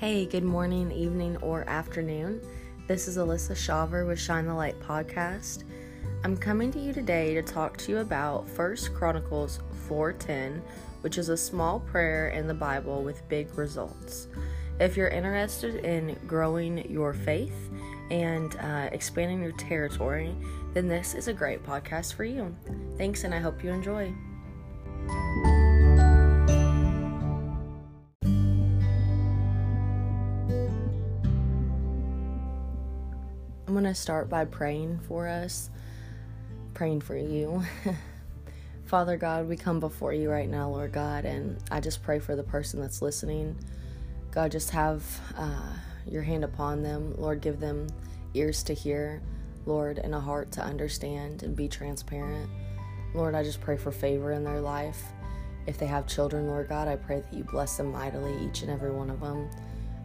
Hey, good morning, evening, or afternoon. This is Alyssa Shaver with Shine the Light podcast. I'm coming to you today to talk to you about First Chronicles 4:10, which is a small prayer in the Bible with big results. If you're interested in growing your faith and uh, expanding your territory, then this is a great podcast for you. Thanks, and I hope you enjoy. Going to start by praying for us, praying for you. Father God, we come before you right now, Lord God, and I just pray for the person that's listening. God, just have uh, your hand upon them. Lord, give them ears to hear, Lord, and a heart to understand and be transparent. Lord, I just pray for favor in their life. If they have children, Lord God, I pray that you bless them mightily, each and every one of them.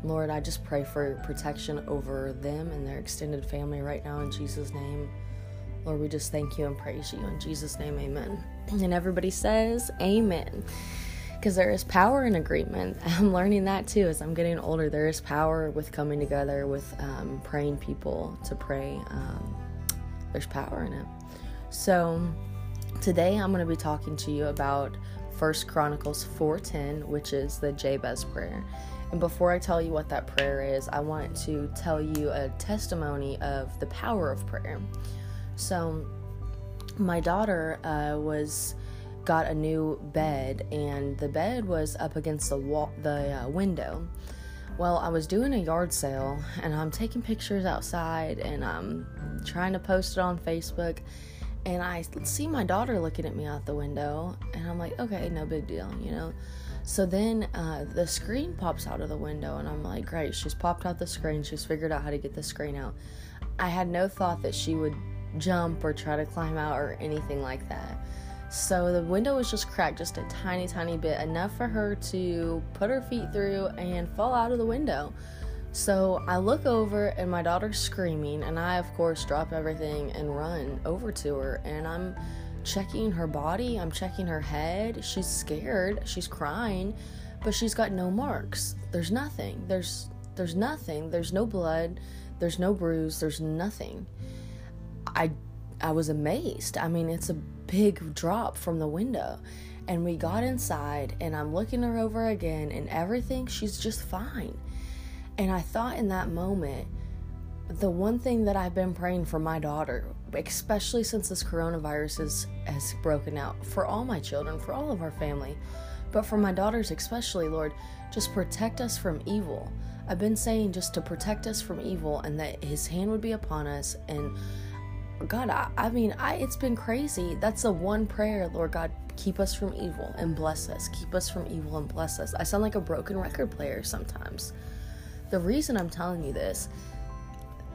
Lord, I just pray for protection over them and their extended family right now in Jesus' name. Lord, we just thank you and praise you. In Jesus' name, amen. And everybody says, Amen. Because there is power in agreement. I'm learning that too as I'm getting older. There is power with coming together, with um, praying people to pray. Um, there's power in it. So, today I'm going to be talking to you about First Chronicles 4:10, which is the Jabez prayer. And before I tell you what that prayer is, I want to tell you a testimony of the power of prayer. So, my daughter uh, was got a new bed, and the bed was up against the wall, the uh, window. Well, I was doing a yard sale, and I'm taking pictures outside, and I'm trying to post it on Facebook. And I see my daughter looking at me out the window, and I'm like, okay, no big deal, you know. So then uh, the screen pops out of the window, and I'm like, great, she's popped out the screen. She's figured out how to get the screen out. I had no thought that she would jump or try to climb out or anything like that. So the window was just cracked just a tiny, tiny bit, enough for her to put her feet through and fall out of the window. So I look over and my daughter's screaming, and I, of course, drop everything and run over to her. And I'm checking her body, I'm checking her head. She's scared, she's crying, but she's got no marks. There's nothing. There's there's nothing. There's no blood. There's no bruise. There's nothing. I I was amazed. I mean, it's a big drop from the window. And we got inside and I'm looking her over again and everything she's just fine. And I thought in that moment the one thing that I've been praying for my daughter, especially since this coronavirus is, has broken out, for all my children, for all of our family, but for my daughters especially, Lord, just protect us from evil. I've been saying just to protect us from evil and that His hand would be upon us. And God, I, I mean, I, it's been crazy. That's the one prayer, Lord God, keep us from evil and bless us. Keep us from evil and bless us. I sound like a broken record player sometimes. The reason I'm telling you this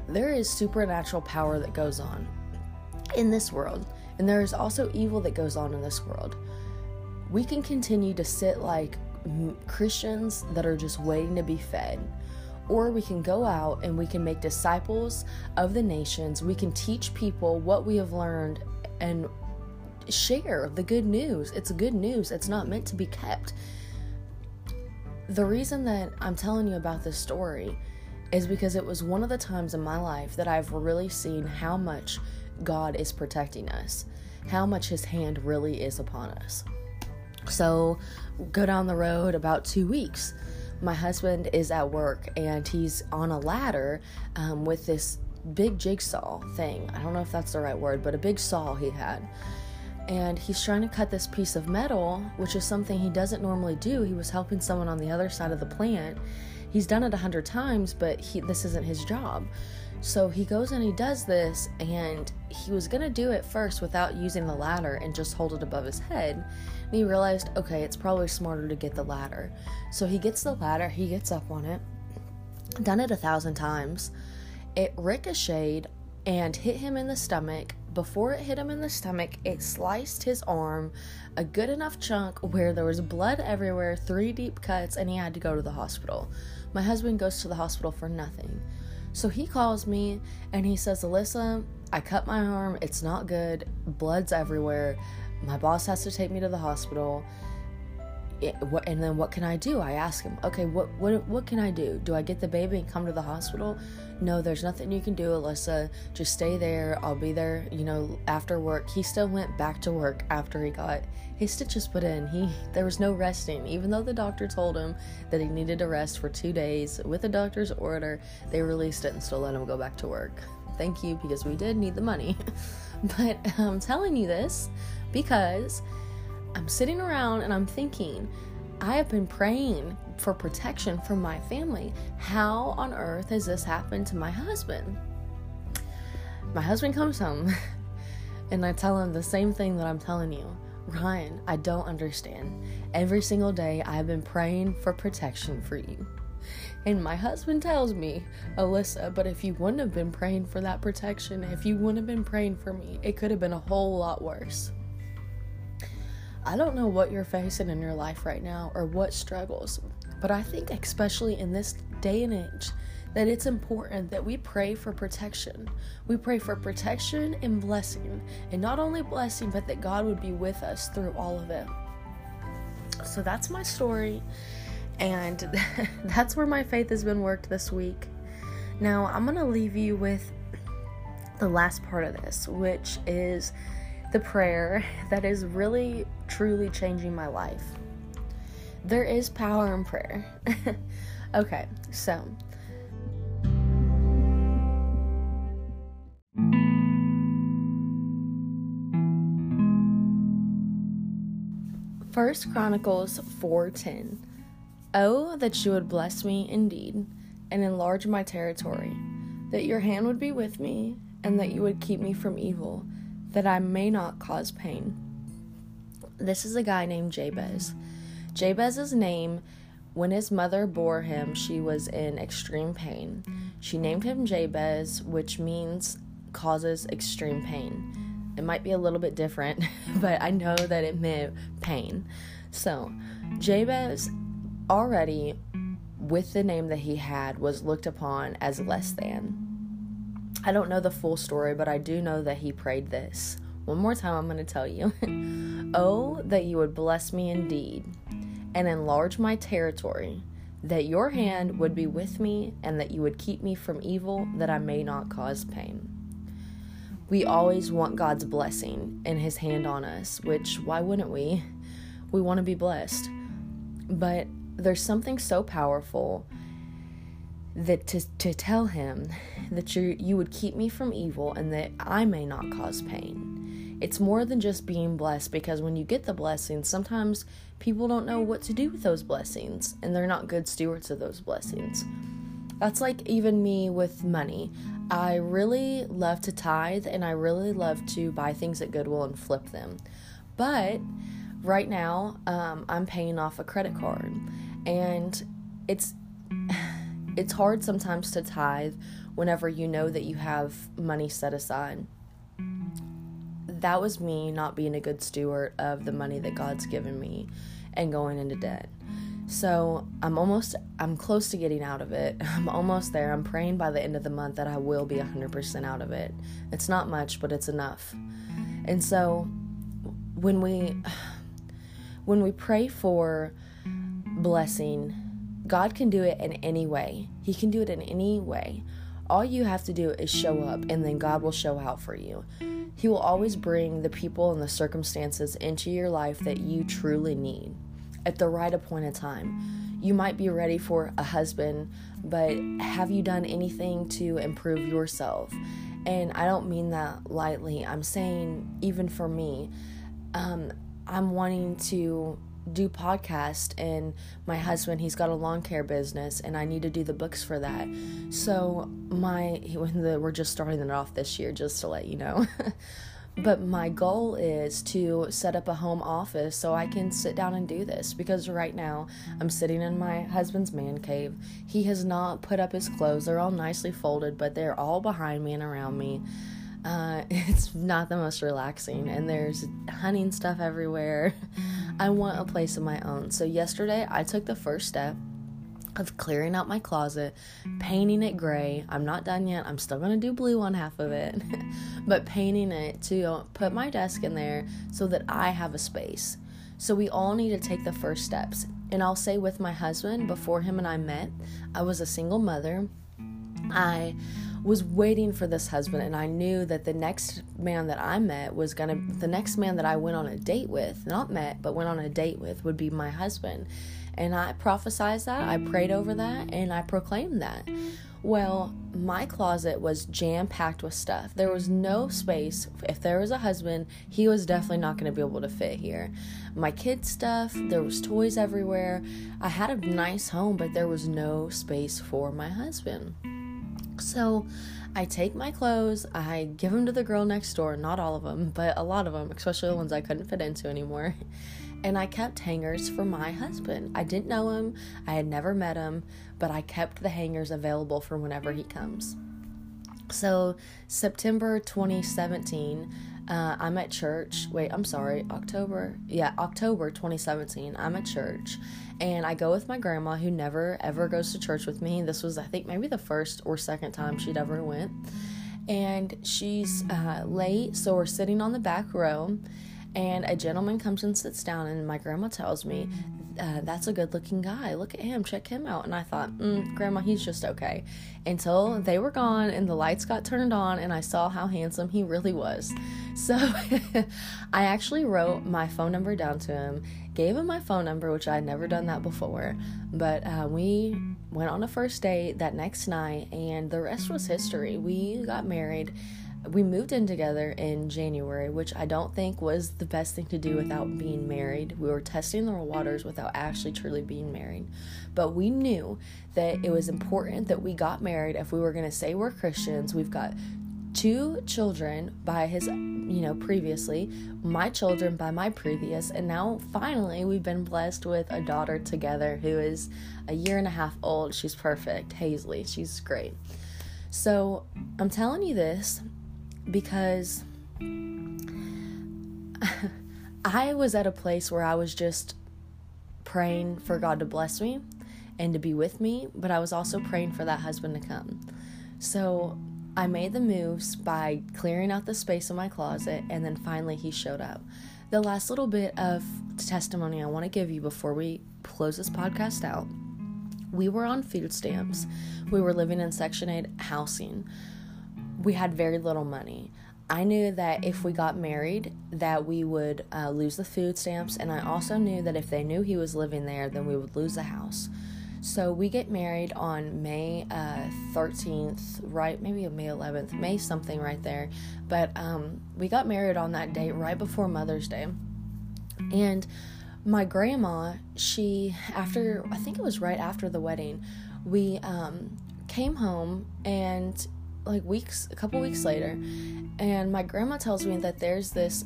there is supernatural power that goes on in this world, and there is also evil that goes on in this world. We can continue to sit like Christians that are just waiting to be fed. Or we can go out and we can make disciples of the nations. We can teach people what we have learned and share the good news. It's good news, it's not meant to be kept. The reason that I'm telling you about this story is because it was one of the times in my life that I've really seen how much God is protecting us, how much His hand really is upon us. So, go down the road about two weeks. My husband is at work and he's on a ladder um, with this big jigsaw thing. I don't know if that's the right word, but a big saw he had. And he's trying to cut this piece of metal, which is something he doesn't normally do. He was helping someone on the other side of the plant he's done it a hundred times, but he this isn't his job. So he goes and he does this, and he was gonna do it first without using the ladder and just hold it above his head. And he realized, okay, it's probably smarter to get the ladder. So he gets the ladder, he gets up on it, done it a thousand times. It ricocheted and hit him in the stomach. Before it hit him in the stomach, it sliced his arm a good enough chunk where there was blood everywhere, three deep cuts, and he had to go to the hospital. My husband goes to the hospital for nothing. So he calls me and he says, Alyssa, I cut my arm. It's not good. Blood's everywhere. My boss has to take me to the hospital. What, and then what can I do? I ask him, okay, what, what, what can I do? Do I get the baby and come to the hospital? No, there's nothing you can do, Alyssa. Just stay there. I'll be there, you know, after work. He still went back to work after he got his stitches put in. He, there was no resting, even though the doctor told him that he needed to rest for two days with a doctor's order. They released it and still let him go back to work. Thank you, because we did need the money. but I'm telling you this because I'm sitting around and I'm thinking, I have been praying for protection from my family. How on earth has this happened to my husband? My husband comes home and I tell him the same thing that I'm telling you. Ryan, I don't understand. Every single day I have been praying for protection for you. And my husband tells me, Alyssa, but if you wouldn't have been praying for that protection, if you wouldn't have been praying for me, it could have been a whole lot worse. I don't know what you're facing in your life right now or what struggles, but I think, especially in this day and age, that it's important that we pray for protection. We pray for protection and blessing, and not only blessing, but that God would be with us through all of it. So that's my story, and that's where my faith has been worked this week. Now, I'm going to leave you with the last part of this, which is the prayer that is really truly changing my life. There is power in prayer. okay, so First Chronicles 4:10 Oh that you would bless me indeed and enlarge my territory that your hand would be with me and that you would keep me from evil that I may not cause pain. This is a guy named Jabez. Jabez's name, when his mother bore him, she was in extreme pain. She named him Jabez, which means causes extreme pain. It might be a little bit different, but I know that it meant pain. So, Jabez already, with the name that he had, was looked upon as less than. I don't know the full story, but I do know that he prayed this. One more time, I'm going to tell you. oh, that you would bless me indeed and enlarge my territory, that your hand would be with me and that you would keep me from evil, that I may not cause pain. We always want God's blessing and His hand on us, which, why wouldn't we? We want to be blessed. But there's something so powerful that to, to tell him that you you would keep me from evil and that I may not cause pain. It's more than just being blessed because when you get the blessings, sometimes people don't know what to do with those blessings and they're not good stewards of those blessings. That's like even me with money. I really love to tithe and I really love to buy things at Goodwill and flip them. But right now, um, I'm paying off a credit card and it's it's hard sometimes to tithe whenever you know that you have money set aside. That was me not being a good steward of the money that God's given me and going into debt. So I'm almost, I'm close to getting out of it. I'm almost there. I'm praying by the end of the month that I will be 100% out of it. It's not much, but it's enough. And so when we, when we pray for blessing, God can do it in any way. He can do it in any way. All you have to do is show up, and then God will show out for you. He will always bring the people and the circumstances into your life that you truly need at the right appointed time. You might be ready for a husband, but have you done anything to improve yourself? And I don't mean that lightly. I'm saying, even for me, um, I'm wanting to do podcast and my husband he's got a lawn care business and I need to do the books for that. So my the we're just starting it off this year just to let you know. but my goal is to set up a home office so I can sit down and do this because right now I'm sitting in my husband's man cave. He has not put up his clothes. They're all nicely folded, but they're all behind me and around me. Uh, it's not the most relaxing, and there's hunting stuff everywhere. I want a place of my own. So, yesterday I took the first step of clearing out my closet, painting it gray. I'm not done yet. I'm still going to do blue on half of it, but painting it to put my desk in there so that I have a space. So we all need to take the first steps. And I'll say with my husband, before him and I met, I was a single mother. I was waiting for this husband and I knew that the next man that I met was going to the next man that I went on a date with, not met, but went on a date with would be my husband. And I prophesied that, I prayed over that, and I proclaimed that. Well, my closet was jam packed with stuff. There was no space. If there was a husband, he was definitely not going to be able to fit here. My kids' stuff, there was toys everywhere. I had a nice home, but there was no space for my husband. So I take my clothes, I give them to the girl next door, not all of them, but a lot of them, especially the ones I couldn't fit into anymore. And I kept hangers for my husband. I didn't know him, I had never met him, but I kept the hangers available for whenever he comes. So, September 2017, uh, I'm at church. Wait, I'm sorry, October. Yeah, October 2017. I'm at church, and I go with my grandma, who never ever goes to church with me. This was, I think, maybe the first or second time she'd ever went. And she's uh, late, so we're sitting on the back row, and a gentleman comes and sits down, and my grandma tells me uh, that's a good looking guy. Look at him, check him out. And I thought, mm, Grandma, he's just okay. Until they were gone and the lights got turned on and I saw how handsome he really was. So I actually wrote my phone number down to him, gave him my phone number, which I had never done that before. But uh, we went on a first date that next night, and the rest was history. We got married we moved in together in January, which I don't think was the best thing to do without being married. We were testing the waters without actually truly being married. But we knew that it was important that we got married if we were going to say we're Christians. We've got two children by his, you know, previously, my children by my previous, and now finally we've been blessed with a daughter together who is a year and a half old. She's perfect, Hazley. She's great. So I'm telling you this because I was at a place where I was just praying for God to bless me and to be with me, but I was also praying for that husband to come. So I made the moves by clearing out the space in my closet, and then finally he showed up. The last little bit of testimony I want to give you before we close this podcast out we were on food stamps, we were living in Section 8 housing we had very little money. I knew that if we got married, that we would uh, lose the food stamps, and I also knew that if they knew he was living there, then we would lose the house. So we get married on May uh, 13th, right? Maybe May 11th, May something right there. But um, we got married on that date right before Mother's Day. And my grandma, she, after, I think it was right after the wedding, we um, came home and like weeks, a couple weeks later, and my grandma tells me that there's this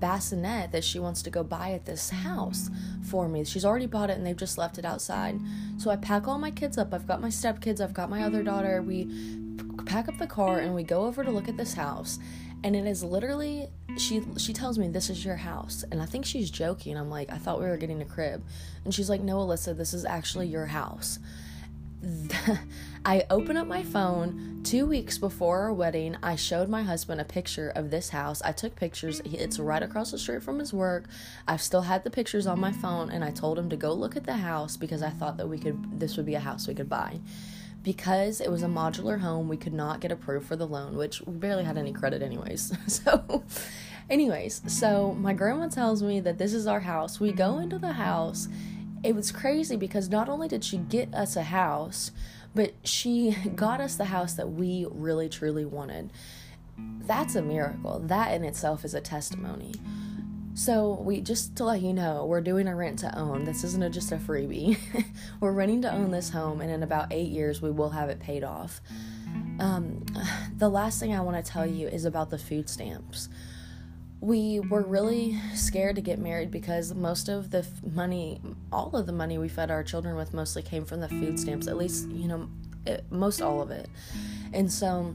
bassinet that she wants to go buy at this house for me. She's already bought it and they've just left it outside. So I pack all my kids up. I've got my stepkids, I've got my other daughter. We pack up the car and we go over to look at this house. And it is literally she she tells me this is your house and I think she's joking. I'm like, I thought we were getting a crib. And she's like, "No, Alyssa, this is actually your house." I open up my phone two weeks before our wedding. I showed my husband a picture of this house. I took pictures. It's right across the street from his work. I've still had the pictures on my phone, and I told him to go look at the house because I thought that we could. This would be a house we could buy. Because it was a modular home, we could not get approved for the loan, which we barely had any credit, anyways. so, anyways, so my grandma tells me that this is our house. We go into the house it was crazy because not only did she get us a house, but she got us the house that we really truly wanted. That's a miracle. That in itself is a testimony. So, we just to let you know, we're doing a rent to own. This isn't a, just a freebie. we're renting to own this home, and in about eight years, we will have it paid off. Um, the last thing I want to tell you is about the food stamps we were really scared to get married because most of the money, all of the money we fed our children with, mostly came from the food stamps. At least, you know, it, most all of it. And so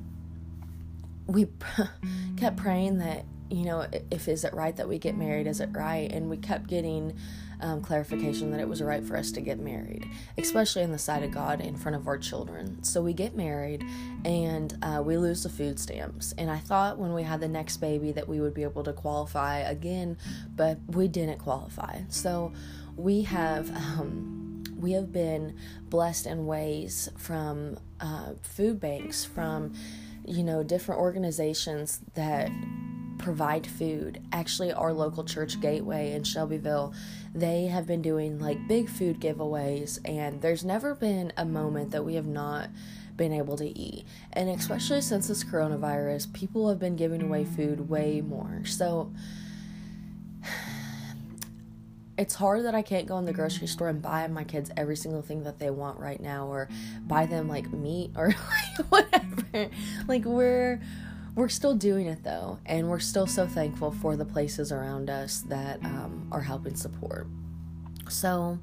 we kept praying that, you know, if is it right that we get married? Is it right? And we kept getting um, clarification that it was right for us to get married, especially in the sight of God in front of our children. So we get married and uh, we lose the food stamps. And I thought when we had the next baby that we would be able to qualify again, but we didn't qualify. So we have. Um, we have been blessed in ways from uh, food banks, from you know different organizations that provide food. Actually, our local church, Gateway in Shelbyville, they have been doing like big food giveaways, and there's never been a moment that we have not been able to eat. And especially since this coronavirus, people have been giving away food way more. So, it's hard that I can't go in the grocery store and buy my kids every single thing that they want right now or buy them like meat or like whatever. Like we're we're still doing it though, and we're still so thankful for the places around us that um, are helping support. So,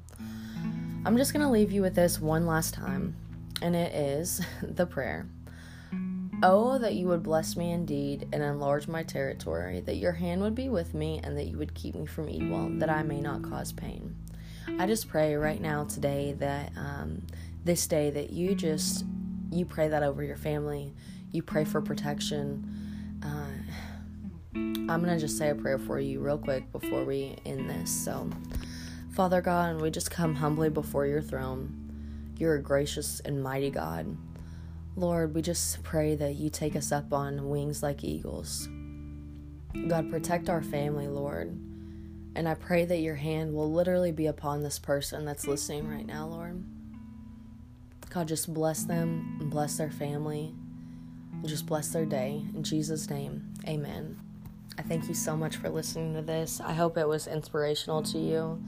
I'm just going to leave you with this one last time, and it is the prayer. Oh, that you would bless me indeed and enlarge my territory, that your hand would be with me, and that you would keep me from evil, that I may not cause pain. I just pray right now today that um, this day that you just you pray that over your family you pray for protection. Uh, I'm going to just say a prayer for you real quick before we end this. So, Father God, we just come humbly before your throne. You're a gracious and mighty God. Lord, we just pray that you take us up on wings like eagles. God, protect our family, Lord. And I pray that your hand will literally be upon this person that's listening right now, Lord. God, just bless them and bless their family just bless their day. In Jesus' name, amen. I thank you so much for listening to this. I hope it was inspirational to you.